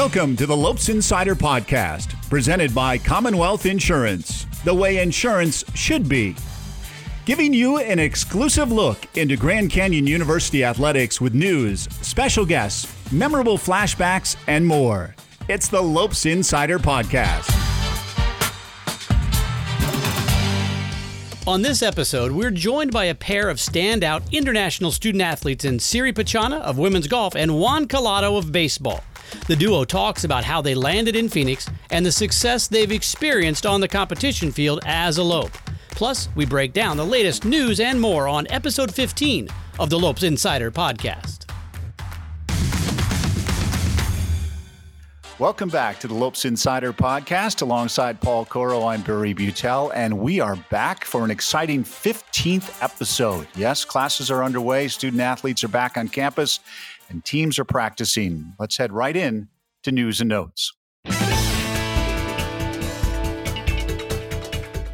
Welcome to the Lopes Insider Podcast, presented by Commonwealth Insurance, the way insurance should be. Giving you an exclusive look into Grand Canyon University athletics with news, special guests, memorable flashbacks, and more. It's the Lopes Insider Podcast. On this episode, we're joined by a pair of standout international student athletes in Siri Pachana of women's golf and Juan Collado of baseball. The duo talks about how they landed in Phoenix and the success they've experienced on the competition field as a Lope. Plus, we break down the latest news and more on episode 15 of the Lopes Insider podcast. Welcome back to the Lopes Insider Podcast. Alongside Paul Coro, I'm Barry Buetel, and we are back for an exciting 15th episode. Yes, classes are underway, student athletes are back on campus, and teams are practicing. Let's head right in to news and notes.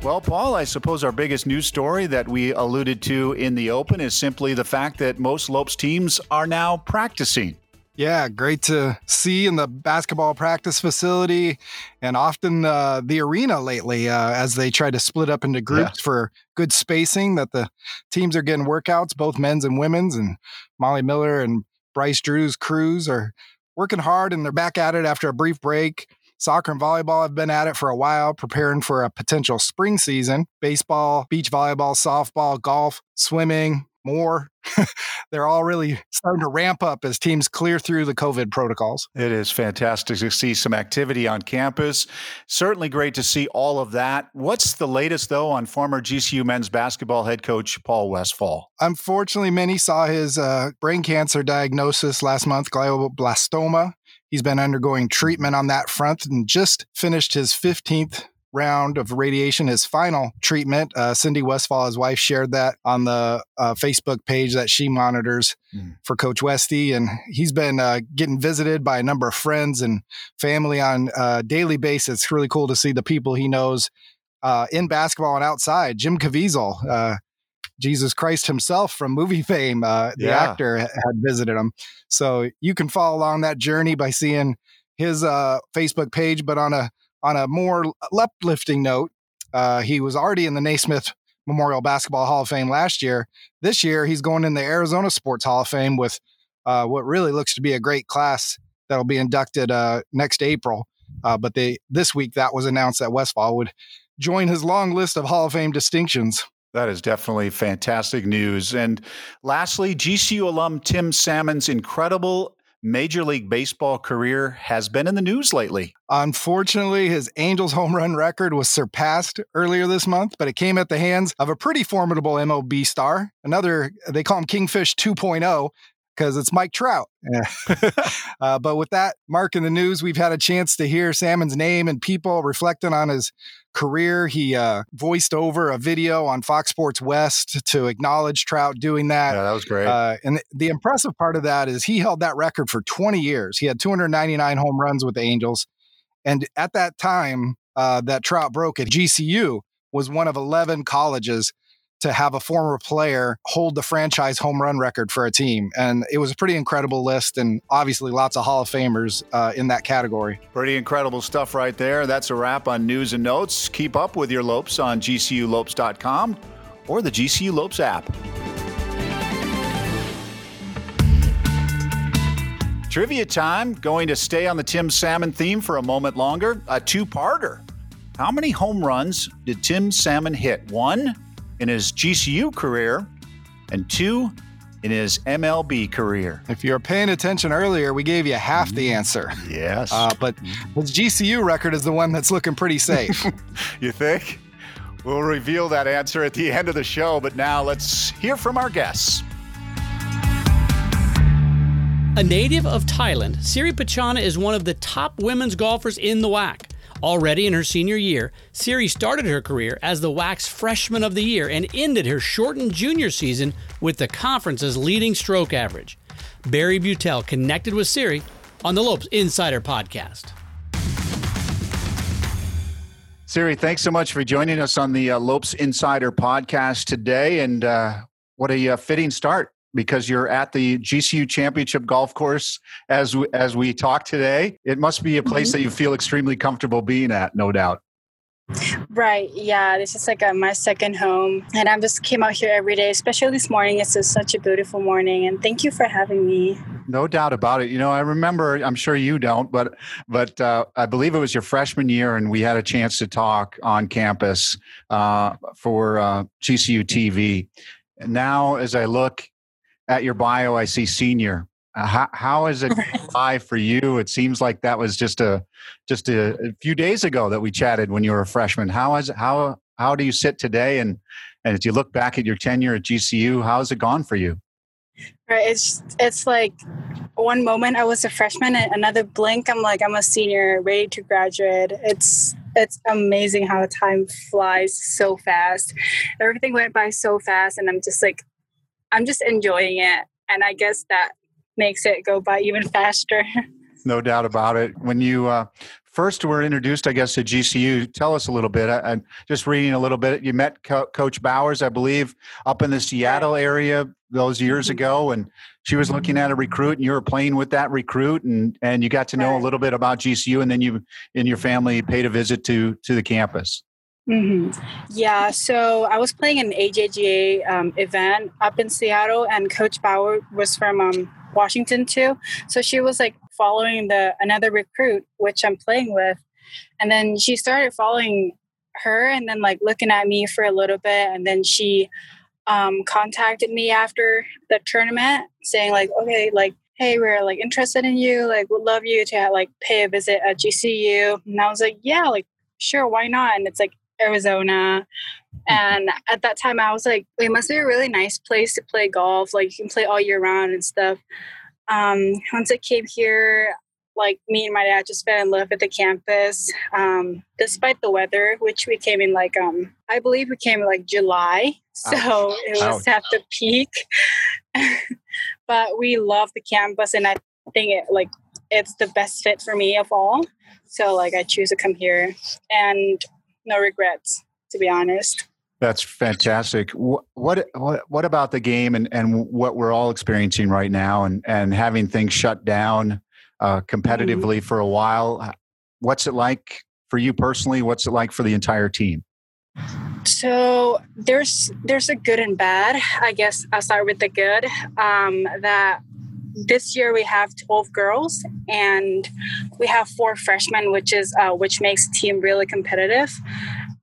Well, Paul, I suppose our biggest news story that we alluded to in the open is simply the fact that most Lopes teams are now practicing. Yeah, great to see in the basketball practice facility and often uh, the arena lately uh, as they try to split up into groups yeah. for good spacing. That the teams are getting workouts, both men's and women's. And Molly Miller and Bryce Drew's crews are working hard and they're back at it after a brief break. Soccer and volleyball have been at it for a while, preparing for a potential spring season. Baseball, beach volleyball, softball, golf, swimming, more. They're all really starting to ramp up as teams clear through the COVID protocols. It is fantastic to see some activity on campus. Certainly great to see all of that. What's the latest, though, on former GCU men's basketball head coach Paul Westphal? Unfortunately, many saw his uh, brain cancer diagnosis last month, glioblastoma. He's been undergoing treatment on that front and just finished his 15th round of radiation, his final treatment. Uh, Cindy Westphal, his wife, shared that on the uh, Facebook page that she monitors mm. for Coach Westy. And he's been uh, getting visited by a number of friends and family on a daily basis. It's really cool to see the people he knows uh, in basketball and outside. Jim Caviezel, uh, Jesus Christ himself from movie fame, uh, the yeah. actor, had visited him. So you can follow along that journey by seeing his Facebook page, but on a on a more uplifting note, uh, he was already in the Naismith Memorial Basketball Hall of Fame last year. This year, he's going in the Arizona Sports Hall of Fame with uh, what really looks to be a great class that'll be inducted uh, next April. Uh, but they this week that was announced that Westphal would join his long list of Hall of Fame distinctions. That is definitely fantastic news. And lastly, GCU alum Tim Salmon's incredible Major League Baseball career has been in the news lately. Unfortunately, his Angels home run record was surpassed earlier this month, but it came at the hands of a pretty formidable MLB star. Another, they call him Kingfish 2.0 because it's Mike Trout. Yeah. uh, but with that mark in the news, we've had a chance to hear Salmon's name and people reflecting on his career. He uh, voiced over a video on Fox Sports West to acknowledge Trout doing that. Yeah, that was great. Uh, and the impressive part of that is he held that record for 20 years. He had 299 home runs with the Angels. And at that time uh, that Trout broke at GCU was one of 11 colleges to have a former player hold the franchise home run record for a team. And it was a pretty incredible list, and obviously lots of Hall of Famers uh, in that category. Pretty incredible stuff right there. That's a wrap on news and notes. Keep up with your Lopes on GCULopes.com or the GCU Lopes app. Trivia time. Going to stay on the Tim Salmon theme for a moment longer. A two parter. How many home runs did Tim Salmon hit? One, in his GCU career and two in his MLB career. If you were paying attention earlier, we gave you half the answer. Yes. Uh, but his GCU record is the one that's looking pretty safe. you think? We'll reveal that answer at the end of the show, but now let's hear from our guests. A native of Thailand, Siri Pachana is one of the top women's golfers in the WAC. Already in her senior year, Siri started her career as the WAC's Freshman of the Year and ended her shortened junior season with the conference's leading stroke average. Barry Buetel connected with Siri on the Lopes Insider Podcast. Siri, thanks so much for joining us on the uh, Lopes Insider Podcast today. And uh, what a uh, fitting start because you're at the GCU Championship Golf Course as we, as we talk today. It must be a place mm-hmm. that you feel extremely comfortable being at, no doubt. Right. Yeah. This is like a, my second home. And I just came out here every day, especially this morning. It's just such a beautiful morning. And thank you for having me. No doubt about it. You know, I remember, I'm sure you don't, but, but uh, I believe it was your freshman year and we had a chance to talk on campus uh, for uh, GCU TV. And now, as I look at your bio, I see senior. Uh, how, how is it live for you? It seems like that was just a just a, a, few days ago that we chatted when you were a freshman. How is how how do you sit today? And and as you look back at your tenure at GCU, how has it gone for you? Right. It's it's like one moment I was a freshman, and another blink I'm like I'm a senior, ready to graduate. It's it's amazing how time flies so fast. Everything went by so fast, and I'm just like I'm just enjoying it. And I guess that makes it go by even faster. no doubt about it. When you uh, first were introduced, I guess, to GCU, tell us a little bit. I, am just reading a little bit. You met Co- Coach Bowers, I believe, up in the Seattle area those years mm-hmm. ago, and she was looking at a recruit, and you were playing with that recruit, and and you got to know a little bit about GCU, and then you and your family paid a visit to to the campus. Mm-hmm. Yeah, so I was playing an AJGA um, event up in Seattle, and Coach Bauer was from um, Washington too. So she was like following the another recruit, which I'm playing with, and then she started following her, and then like looking at me for a little bit, and then she um, contacted me after the tournament, saying like, okay, like hey, we're like interested in you, like would love you to like pay a visit at GCU. And I was like, yeah, like sure, why not? And it's like Arizona. And at that time, I was like, it must be a really nice place to play golf. Like, you can play all year round and stuff. Um, once I came here, like, me and my dad just fell in love with the campus, um, despite the weather, which we came in like, um, I believe we came in like July. So Ouch. it was Ouch. at the peak. but we love the campus, and I think it, like, it's the best fit for me of all. So, like, I choose to come here. And no regrets, to be honest. That's fantastic. What, what what about the game and, and what we're all experiencing right now, and and having things shut down uh, competitively mm-hmm. for a while? What's it like for you personally? What's it like for the entire team? So there's there's a good and bad. I guess I'll start with the good. Um, that this year we have 12 girls and we have four freshmen which is uh, which makes team really competitive.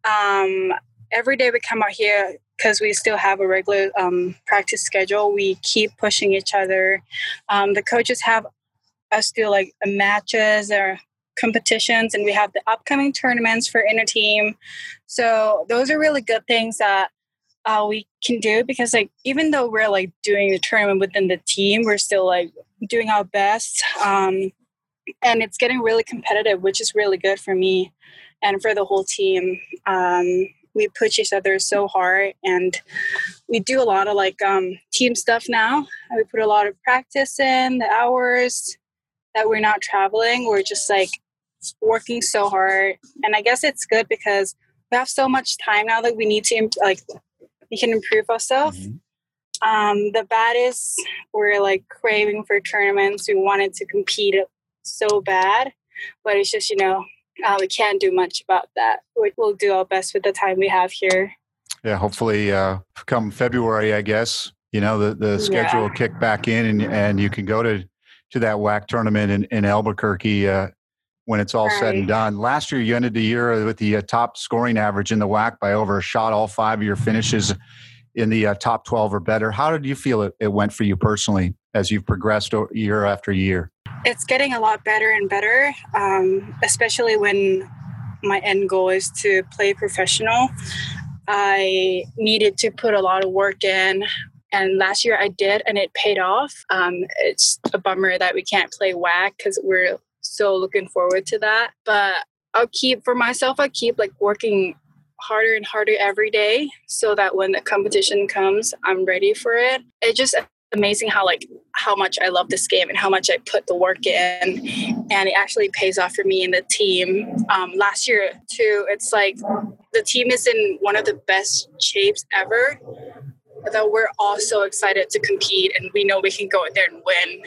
Um, every day we come out here because we still have a regular um, practice schedule we keep pushing each other. Um, the coaches have us do like matches or competitions and we have the upcoming tournaments for inner team. So those are really good things that uh, we can do because like even though we're like doing the tournament within the team we're still like doing our best um, and it's getting really competitive which is really good for me and for the whole team. Um, we push each other so hard and we do a lot of like um, team stuff now. We put a lot of practice in the hours that we're not traveling. We're just like working so hard. And i guess it's good because we have so much time now that we need to like we can improve ourselves. Mm-hmm. Um, the bad is we're like craving for tournaments. We wanted to compete so bad, but it's just you know uh, we can't do much about that. We'll do our best with the time we have here. Yeah, hopefully, uh, come February, I guess you know the the schedule yeah. will kick back in, and and you can go to to that WAC tournament in, in Albuquerque uh, when it's all right. said and done. Last year, you ended the year with the uh, top scoring average in the WAC by over a shot. All five of your finishes in the uh, top 12 or better. How did you feel it, it went for you personally as you've progressed year after year? It's getting a lot better and better, um, especially when my end goal is to play professional. I needed to put a lot of work in. And last year I did, and it paid off. Um, it's a bummer that we can't play WAC because we're so looking forward to that. But I'll keep for myself, I keep like working harder and harder every day so that when the competition comes, I'm ready for it. It's just amazing how like how much I love this game and how much I put the work in and it actually pays off for me and the team. Um, last year too, it's like the team is in one of the best shapes ever that we're all so excited to compete and we know we can go out there and win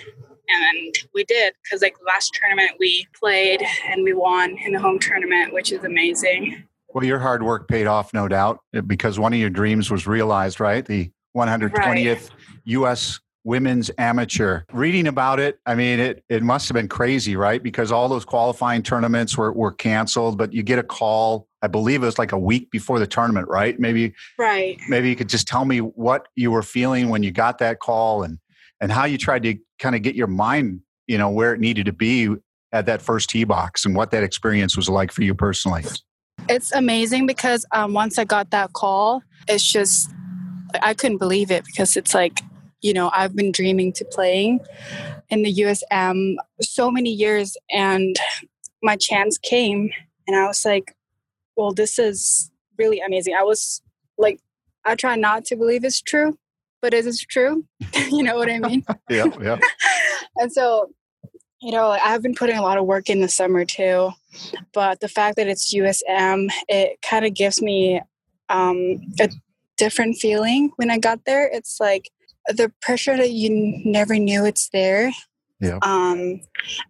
and we did because like last tournament we played and we won in the home tournament which is amazing. Well your hard work paid off no doubt eh, because one of your dreams was realized right? The 120th right. us women's amateur. Reading about it i mean it, it must have been crazy right? Because all those qualifying tournaments were, were canceled but you get a call i believe it was like a week before the tournament right? Maybe right. maybe you could just tell me what you were feeling when you got that call and and how you tried to kind of get your mind you know where it needed to be at that first tee box and what that experience was like for you personally it's amazing because um, once i got that call it's just i couldn't believe it because it's like you know, I've been dreaming to playing in the USM so many years and my chance came and I was like, well, this is really amazing. I was like, I try not to believe it's true, but it is true. you know what I mean? yeah, yeah. and so, you know, I've been putting a lot of work in the summer too, but the fact that it's USM, it kind of gives me um, a different feeling when I got there. It's like the pressure that you never knew it's there yeah. Um,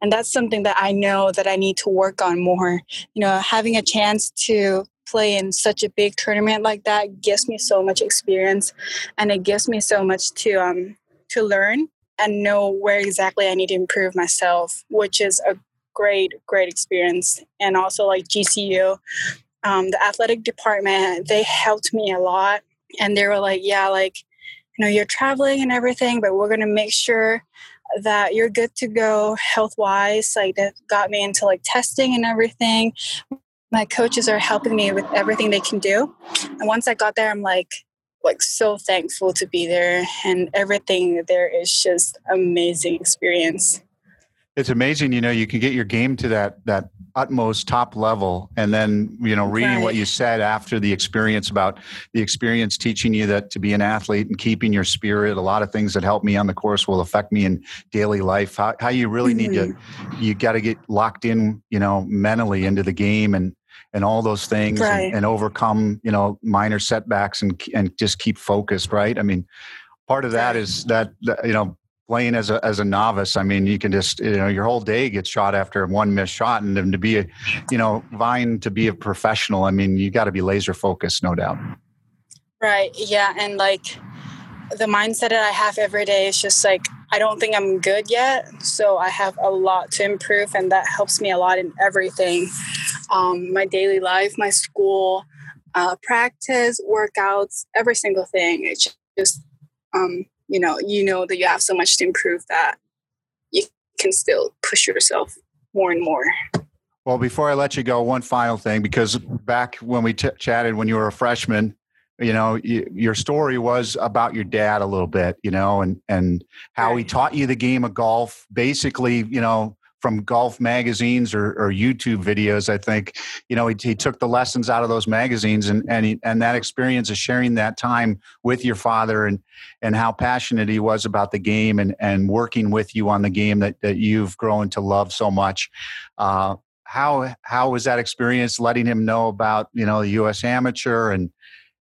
and that's something that I know that I need to work on more. You know, having a chance to play in such a big tournament like that gives me so much experience, and it gives me so much to um to learn and know where exactly I need to improve myself, which is a great great experience. And also like GCU, um, the athletic department, they helped me a lot, and they were like, yeah, like you know, you're traveling and everything, but we're going to make sure that you're good to go health wise. Like that got me into like testing and everything. My coaches are helping me with everything they can do. And once I got there, I'm like, like so thankful to be there and everything there is just amazing experience it's amazing you know you can get your game to that that utmost top level and then you know reading right. what you said after the experience about the experience teaching you that to be an athlete and keeping your spirit a lot of things that help me on the course will affect me in daily life how, how you really mm-hmm. need to mm-hmm. you got to get locked in you know mentally into the game and and all those things right. and, and overcome you know minor setbacks and and just keep focused right i mean part of that is that, you know playing as a as a novice, I mean, you can just you know your whole day gets shot after one missed shot, and then to be a you know vying to be a professional, I mean, you got to be laser focused, no doubt. Right. Yeah, and like the mindset that I have every day is just like I don't think I'm good yet, so I have a lot to improve, and that helps me a lot in everything, um, my daily life, my school, uh, practice, workouts, every single thing. It's just um, you know you know that you have so much to improve that you can still push yourself more and more well before i let you go one final thing because back when we t- chatted when you were a freshman you know you, your story was about your dad a little bit you know and and how right. he taught you the game of golf basically you know from golf magazines or, or YouTube videos. I think you know he, he, took the lessons out of those magazines and and he, and that experience of sharing that time with your father and and how passionate he was about the game and and working with you on the game that that you've grown to love so much. Uh, how how was that experience? Letting him know about you know the U.S. Amateur and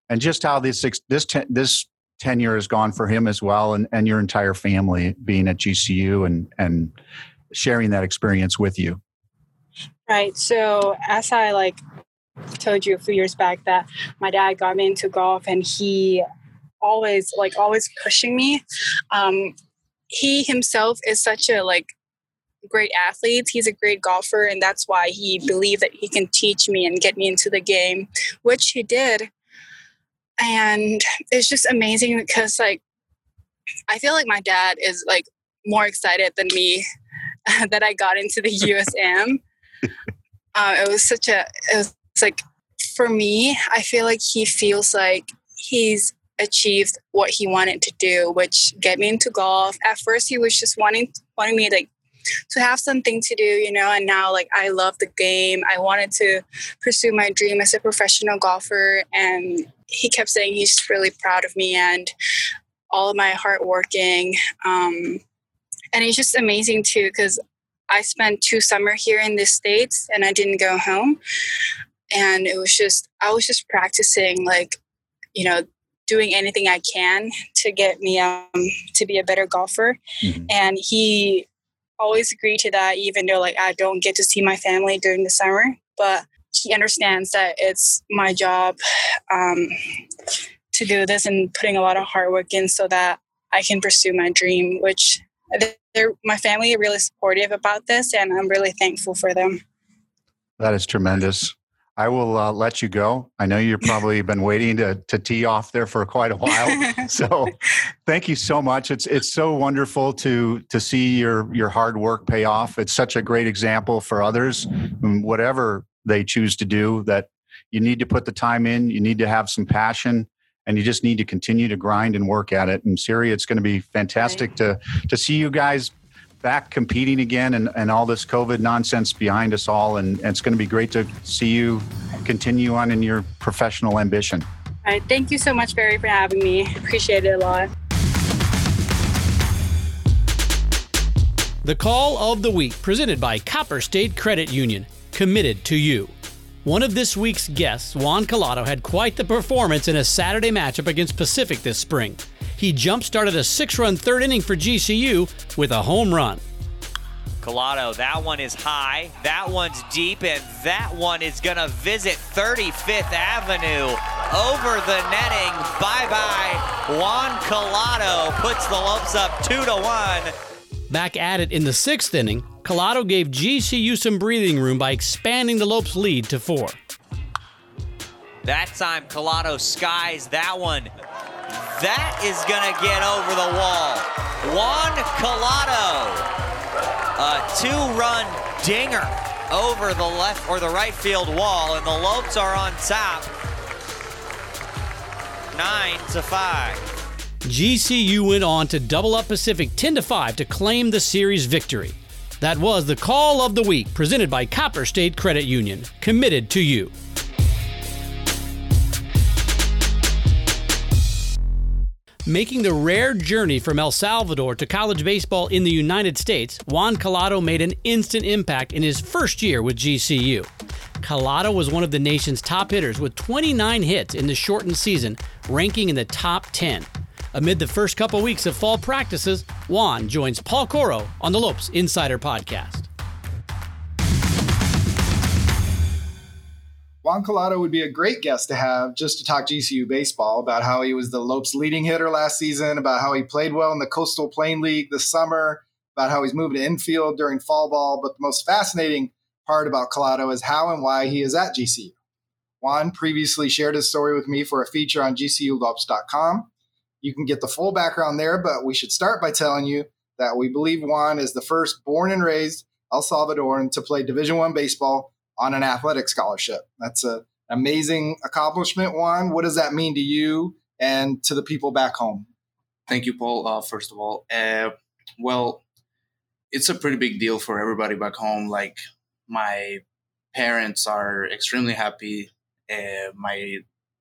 and just how this this this tenure has gone for him as well and, and your entire family being at GCU and and sharing that experience with you? Right. So as I like told you a few years back that my dad got me into golf and he always like always pushing me. Um, he himself is such a like great athlete. He's a great golfer, and that's why he believed that he can teach me and get me into the game, which he did. And it's just amazing because like I feel like my dad is like more excited than me that I got into the USM. uh, it was such a, it was like, for me, I feel like he feels like he's achieved what he wanted to do, which get me into golf. At first, he was just wanting wanting me like to have something to do, you know. And now, like, I love the game. I wanted to pursue my dream as a professional golfer, and he kept saying he's really proud of me and all of my hard working. Um, and it's just amazing too because I spent two summer here in the states and I didn't go home, and it was just I was just practicing like you know doing anything I can to get me um, to be a better golfer. Mm-hmm. And he always agree to that, even though like I don't get to see my family during the summer. But he understands that it's my job um, to do this and putting a lot of hard work in so that I can pursue my dream, which my family are really supportive about this, and I'm really thankful for them. That is tremendous. I will uh, let you go. I know you've probably been waiting to, to tee off there for quite a while. so thank you so much. It's it's so wonderful to to see your your hard work pay off. It's such a great example for others, whatever they choose to do. That you need to put the time in. You need to have some passion, and you just need to continue to grind and work at it. And Siri, it's going to be fantastic right. to to see you guys back competing again and, and all this COVID nonsense behind us all. And, and it's going to be great to see you continue on in your professional ambition. All right. Thank you so much, Barry, for having me. Appreciate it a lot. The Call of the Week, presented by Copper State Credit Union, committed to you. One of this week's guests, Juan Collado, had quite the performance in a Saturday matchup against Pacific this spring he jump started a six run third inning for GCU with a home run. Collado, that one is high, that one's deep, and that one is going to visit 35th Avenue over the netting. Bye bye. Juan Collado puts the Lopes up 2 to 1. Back at it in the sixth inning, Collado gave GCU some breathing room by expanding the Lopes' lead to four. That time, Collado skies that one that is going to get over the wall. Juan Collado, a two-run dinger over the left or the right field wall, and the Lopes are on top. Nine to five. GCU went on to double up Pacific 10 to 5 to claim the series victory. That was the call of the week presented by Copper State Credit Union, committed to you. Making the rare journey from El Salvador to college baseball in the United States, Juan Collado made an instant impact in his first year with GCU. Collado was one of the nation's top hitters with 29 hits in the shortened season, ranking in the top 10. Amid the first couple weeks of fall practices, Juan joins Paul Coro on the Lopes Insider Podcast. Juan Collado would be a great guest to have just to talk GCU baseball about how he was the Lopes leading hitter last season, about how he played well in the Coastal Plain League this summer, about how he's moved to infield during fall ball. But the most fascinating part about Collado is how and why he is at GCU. Juan previously shared his story with me for a feature on GCULopes.com. You can get the full background there, but we should start by telling you that we believe Juan is the first born and raised El Salvadoran to play Division One baseball on an athletic scholarship. That's an amazing accomplishment, Juan. What does that mean to you and to the people back home? Thank you, Paul. Uh, first of all, uh, well, it's a pretty big deal for everybody back home. Like my parents are extremely happy. Uh, my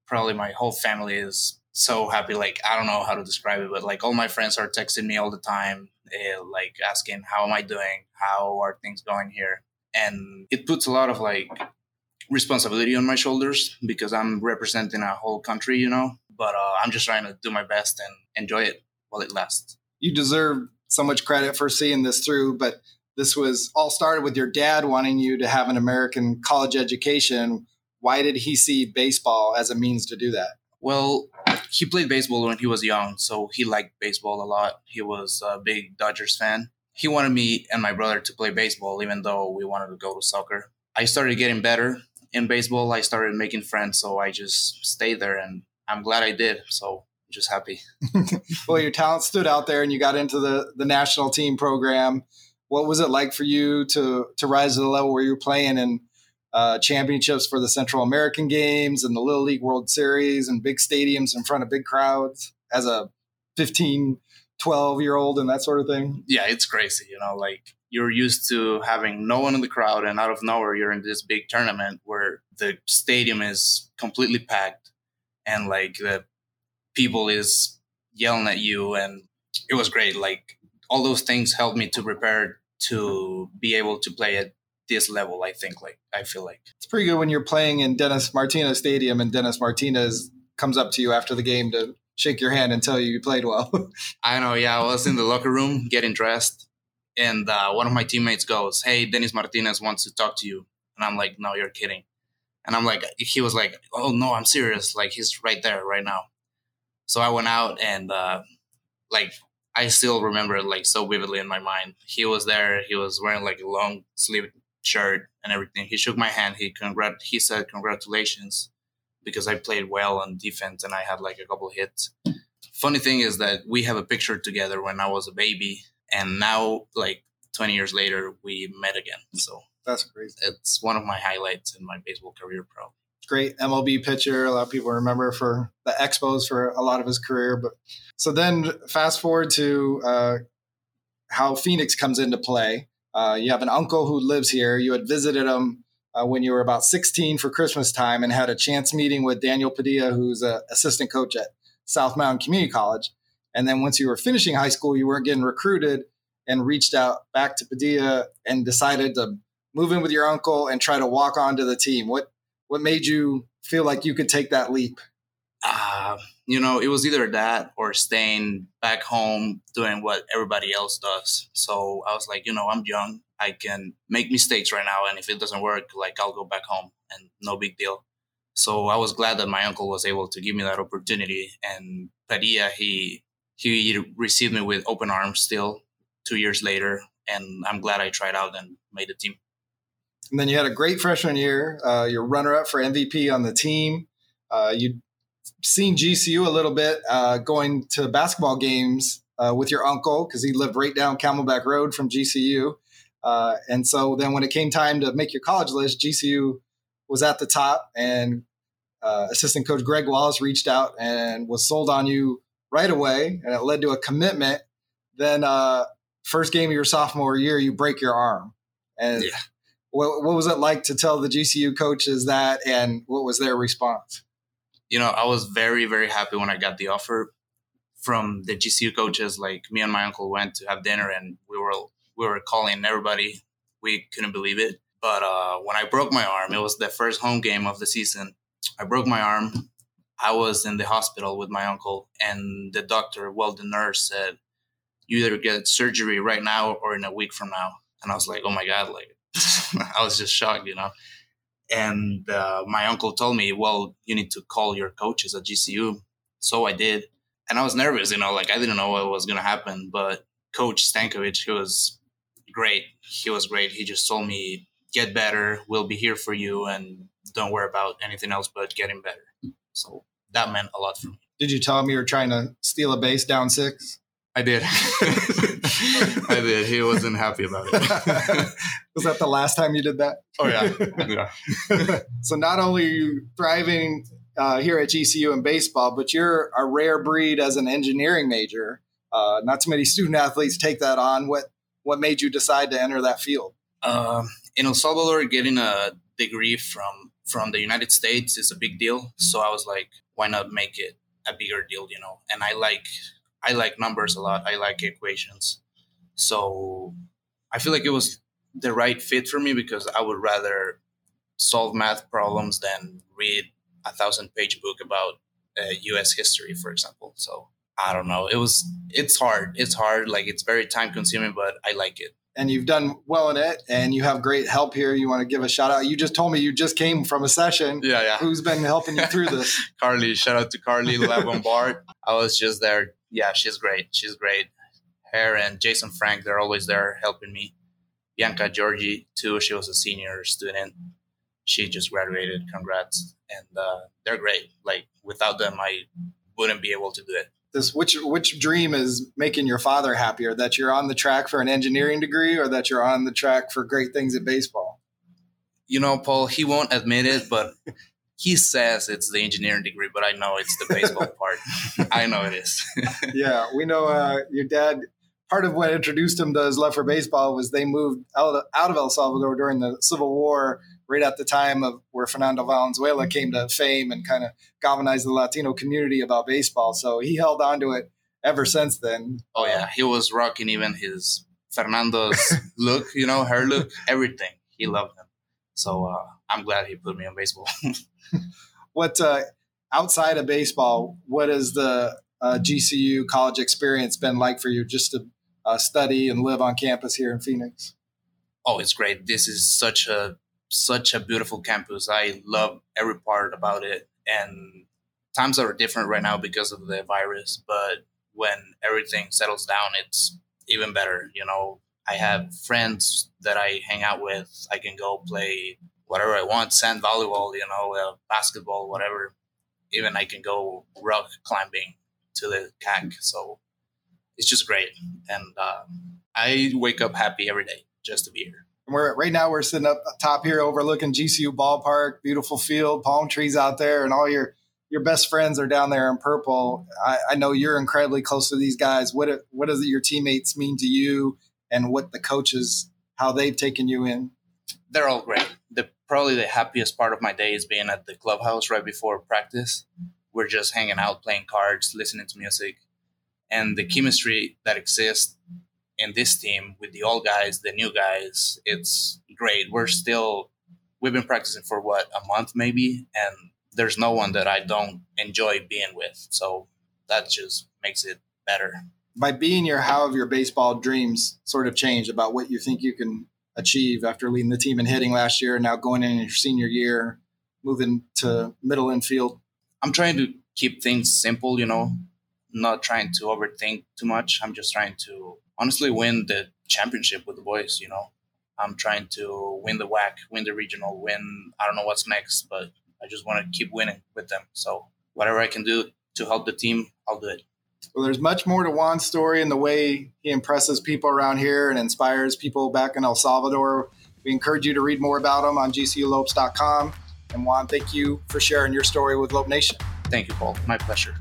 probably my whole family is so happy. Like I don't know how to describe it, but like all my friends are texting me all the time, uh, like asking how am I doing, how are things going here, and it puts a lot of like responsibility on my shoulders because I'm representing a whole country, you know. But uh, I'm just trying to do my best and enjoy it while it lasts. You deserve so much credit for seeing this through, but this was all started with your dad wanting you to have an American college education. Why did he see baseball as a means to do that? Well, he played baseball when he was young, so he liked baseball a lot. He was a big Dodgers fan he wanted me and my brother to play baseball, even though we wanted to go to soccer. I started getting better in baseball. I started making friends, so I just stayed there, and I'm glad I did. So just happy. well, your talent stood out there, and you got into the the national team program. What was it like for you to to rise to the level where you're playing in uh, championships for the Central American Games and the Little League World Series and big stadiums in front of big crowds as a 15 12 year old and that sort of thing? Yeah, it's crazy. You know, like you're used to having no one in the crowd, and out of nowhere, you're in this big tournament where the stadium is completely packed and like the people is yelling at you. And it was great. Like all those things helped me to prepare to be able to play at this level i think like i feel like it's pretty good when you're playing in dennis martinez stadium and dennis martinez comes up to you after the game to shake your hand and tell you you played well. I know. Yeah, I was in the locker room getting dressed, and uh, one of my teammates goes, "Hey, Dennis Martinez wants to talk to you," and I'm like, "No, you're kidding." And I'm like, he was like, "Oh no, I'm serious. Like he's right there right now." So I went out and uh, like I still remember it like so vividly in my mind. He was there. He was wearing like a long sleeve shirt and everything. He shook my hand. He congrat. He said congratulations because I played well on defense and I had like a couple hits. Funny thing is that we have a picture together when I was a baby, and now like 20 years later we met again. So that's crazy. It's one of my highlights in my baseball career, probably great MLB pitcher. A lot of people remember for the Expos for a lot of his career. But so then fast forward to uh, how Phoenix comes into play. Uh, you have an uncle who lives here. You had visited him uh, when you were about 16 for Christmas time and had a chance meeting with Daniel Padilla, who's an assistant coach at South Mountain Community College. And then once you were finishing high school, you weren't getting recruited and reached out back to Padilla and decided to move in with your uncle and try to walk onto the team. What what made you feel like you could take that leap? Uh, you know, it was either that or staying back home doing what everybody else does. So I was like, you know, I'm young. I can make mistakes right now. And if it doesn't work, like I'll go back home and no big deal. So I was glad that my uncle was able to give me that opportunity. And Padilla, he, he received me with open arms still two years later. And I'm glad I tried out and made the team. And then you had a great freshman year. Uh, you're runner up for MVP on the team. Uh, you'd seen GCU a little bit uh, going to basketball games uh, with your uncle because he lived right down Camelback Road from GCU. Uh, and so then when it came time to make your college list, GCU was at the top, and uh, assistant coach Greg Wallace reached out and was sold on you right away, and it led to a commitment. Then, first game of your sophomore year, you break your arm, and yeah what, what was it like to tell the GCU coaches that, and what was their response? You know, I was very, very happy when I got the offer from the GCU coaches. Like me and my uncle went to have dinner, and we were we were calling everybody. We couldn't believe it. But uh, when I broke my arm, it was the first home game of the season. I broke my arm. I was in the hospital with my uncle, and the doctor, well, the nurse said, "You either get surgery right now or in a week from now." And I was like, "Oh my god!" Like I was just shocked, you know. And uh, my uncle told me, well, you need to call your coaches at GCU. So I did. And I was nervous, you know, like I didn't know what was going to happen. But Coach Stankiewicz, he was great. He was great. He just told me, get better. We'll be here for you. And don't worry about anything else but getting better. So that meant a lot for me. Did you tell him you were trying to steal a base down six? I did. I did. He wasn't happy about it. Was that the last time you did that? Oh yeah, yeah. so not only are you thriving uh, here at GCU in baseball, but you're a rare breed as an engineering major. Uh, not too many student athletes take that on. What what made you decide to enter that field? Uh, in El Salvador, getting a degree from from the United States is a big deal. So I was like, why not make it a bigger deal? You know, and I like I like numbers a lot. I like equations. So I feel like it was the right fit for me because I would rather solve math problems than read a thousand page book about uh, US history, for example. So I don't know. It was, it's hard. It's hard. Like it's very time consuming, but I like it. And you've done well in it and you have great help here. You want to give a shout out. You just told me you just came from a session. Yeah, yeah. Who's been helping you through this? Carly, shout out to Carly Bombard. I was just there yeah, she's great. She's great. Her and Jason Frank, they're always there helping me. Bianca Georgie, too. She was a senior student. She just graduated. Congrats. And uh, they're great. Like, without them, I wouldn't be able to do it. This which which dream is making your father happier? That you're on the track for an engineering degree, or that you're on the track for great things at baseball? You know, Paul, he won't admit it, but he says it's the engineering degree, but I know it's the baseball part. I know it is. yeah, we know uh, your dad. Part of what introduced him to his love for baseball was they moved out of, out of El Salvador during the Civil War, right at the time of where Fernando Valenzuela came to fame and kind of galvanized the Latino community about baseball. So he held on to it ever since then. Oh yeah, he was rocking even his Fernando's look, you know, hair look, everything. He loved him. So uh, I'm glad he put me on baseball. what uh, outside of baseball, what has the uh, GCU college experience been like for you just to uh, study and live on campus here in Phoenix? Oh, it's great. This is such a such a beautiful campus. I love every part about it. And times are different right now because of the virus, but when everything settles down, it's even better. You know, I have friends that I hang out with. I can go play whatever I want, sand volleyball, you know, uh, basketball, whatever. Even I can go rock climbing to the CAC. So it's just great. And uh, I wake up happy every day just to be here. We're right now we're sitting up top here overlooking GCU ballpark, beautiful field, palm trees out there, and all your your best friends are down there in purple. I, I know you're incredibly close to these guys. What what does your teammates mean to you, and what the coaches how they've taken you in? They're all great. The probably the happiest part of my day is being at the clubhouse right before practice. We're just hanging out, playing cards, listening to music, and the chemistry that exists in this team with the old guys, the new guys, it's great. We're still we've been practicing for what a month maybe, and there's no one that I don't enjoy being with. So that just makes it better. By being here, how have your baseball dreams sort of changed about what you think you can achieve after leading the team in hitting last year and now going in your senior year, moving to middle infield? I'm trying to keep things simple, you know, not trying to overthink too much. I'm just trying to honestly win the championship with the boys. You know, I'm trying to win the WAC, win the regional, win. I don't know what's next, but I just want to keep winning with them. So whatever I can do to help the team, I'll do it. Well, there's much more to Juan's story and the way he impresses people around here and inspires people back in El Salvador. We encourage you to read more about him on gculopes.com. And Juan, thank you for sharing your story with Lope Nation. Thank you, Paul. My pleasure.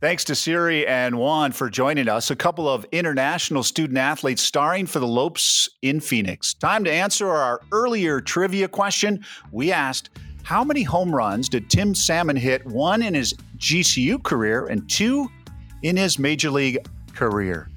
Thanks to Siri and Juan for joining us. A couple of international student athletes starring for the Lopes in Phoenix. Time to answer our earlier trivia question. We asked, how many home runs did Tim Salmon hit? One in his GCU career and two in his major league career.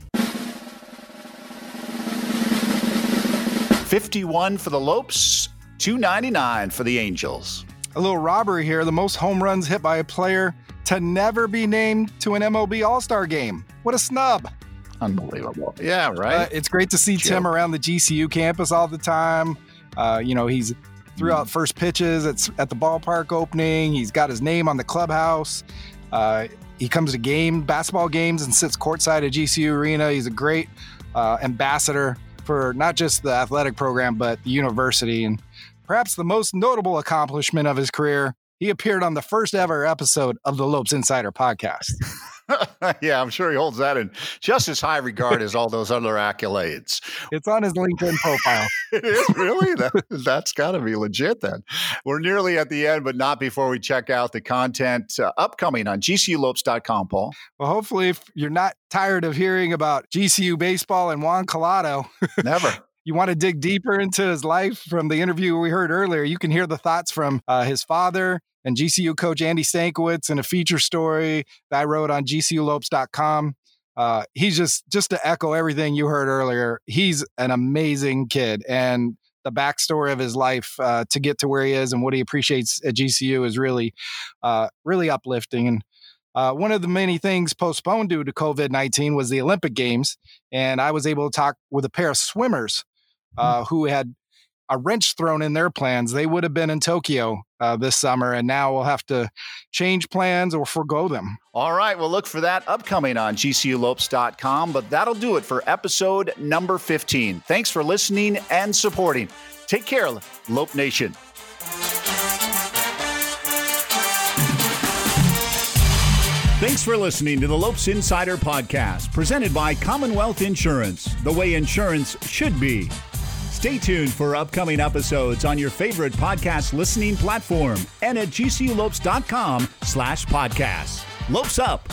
51 for the Lopes, 299 for the Angels. A little robbery here. The most home runs hit by a player to never be named to an MLB All Star game. What a snub. Unbelievable. Yeah, right. Uh, it's great to see Joke. Tim around the GCU campus all the time. Uh, you know, he's threw out first pitches at, at the ballpark opening. He's got his name on the clubhouse. Uh, he comes to game basketball games and sits courtside at GCU Arena. He's a great uh, ambassador for not just the athletic program but the university. And perhaps the most notable accomplishment of his career he appeared on the first ever episode of the Lopes Insider podcast. yeah, I'm sure he holds that in just as high regard as all those other accolades. It's on his LinkedIn profile. it is really that, that's got to be legit. Then we're nearly at the end, but not before we check out the content uh, upcoming on GCULopes.com. Paul. Well, hopefully, if you're not tired of hearing about GCU baseball and Juan Collado, never you want to dig deeper into his life from the interview we heard earlier, you can hear the thoughts from uh, his father and GCU coach Andy Stankiewicz in a feature story that I wrote on GCULopes.com. Uh, he's just just to echo everything you heard earlier. He's an amazing kid, and the backstory of his life uh, to get to where he is and what he appreciates at GCU is really, uh, really uplifting. And uh, one of the many things postponed due to COVID 19 was the Olympic Games. And I was able to talk with a pair of swimmers uh, who had a wrench thrown in their plans. They would have been in Tokyo uh, this summer, and now we'll have to change plans or forego them. All right, well, look for that upcoming on gculopes.com, but that'll do it for episode number 15. Thanks for listening and supporting. Take care, Lope Nation. Thanks for listening to the Lopes Insider Podcast, presented by Commonwealth Insurance, the way insurance should be. Stay tuned for upcoming episodes on your favorite podcast listening platform and at gculopes.com slash podcasts. Lopes up!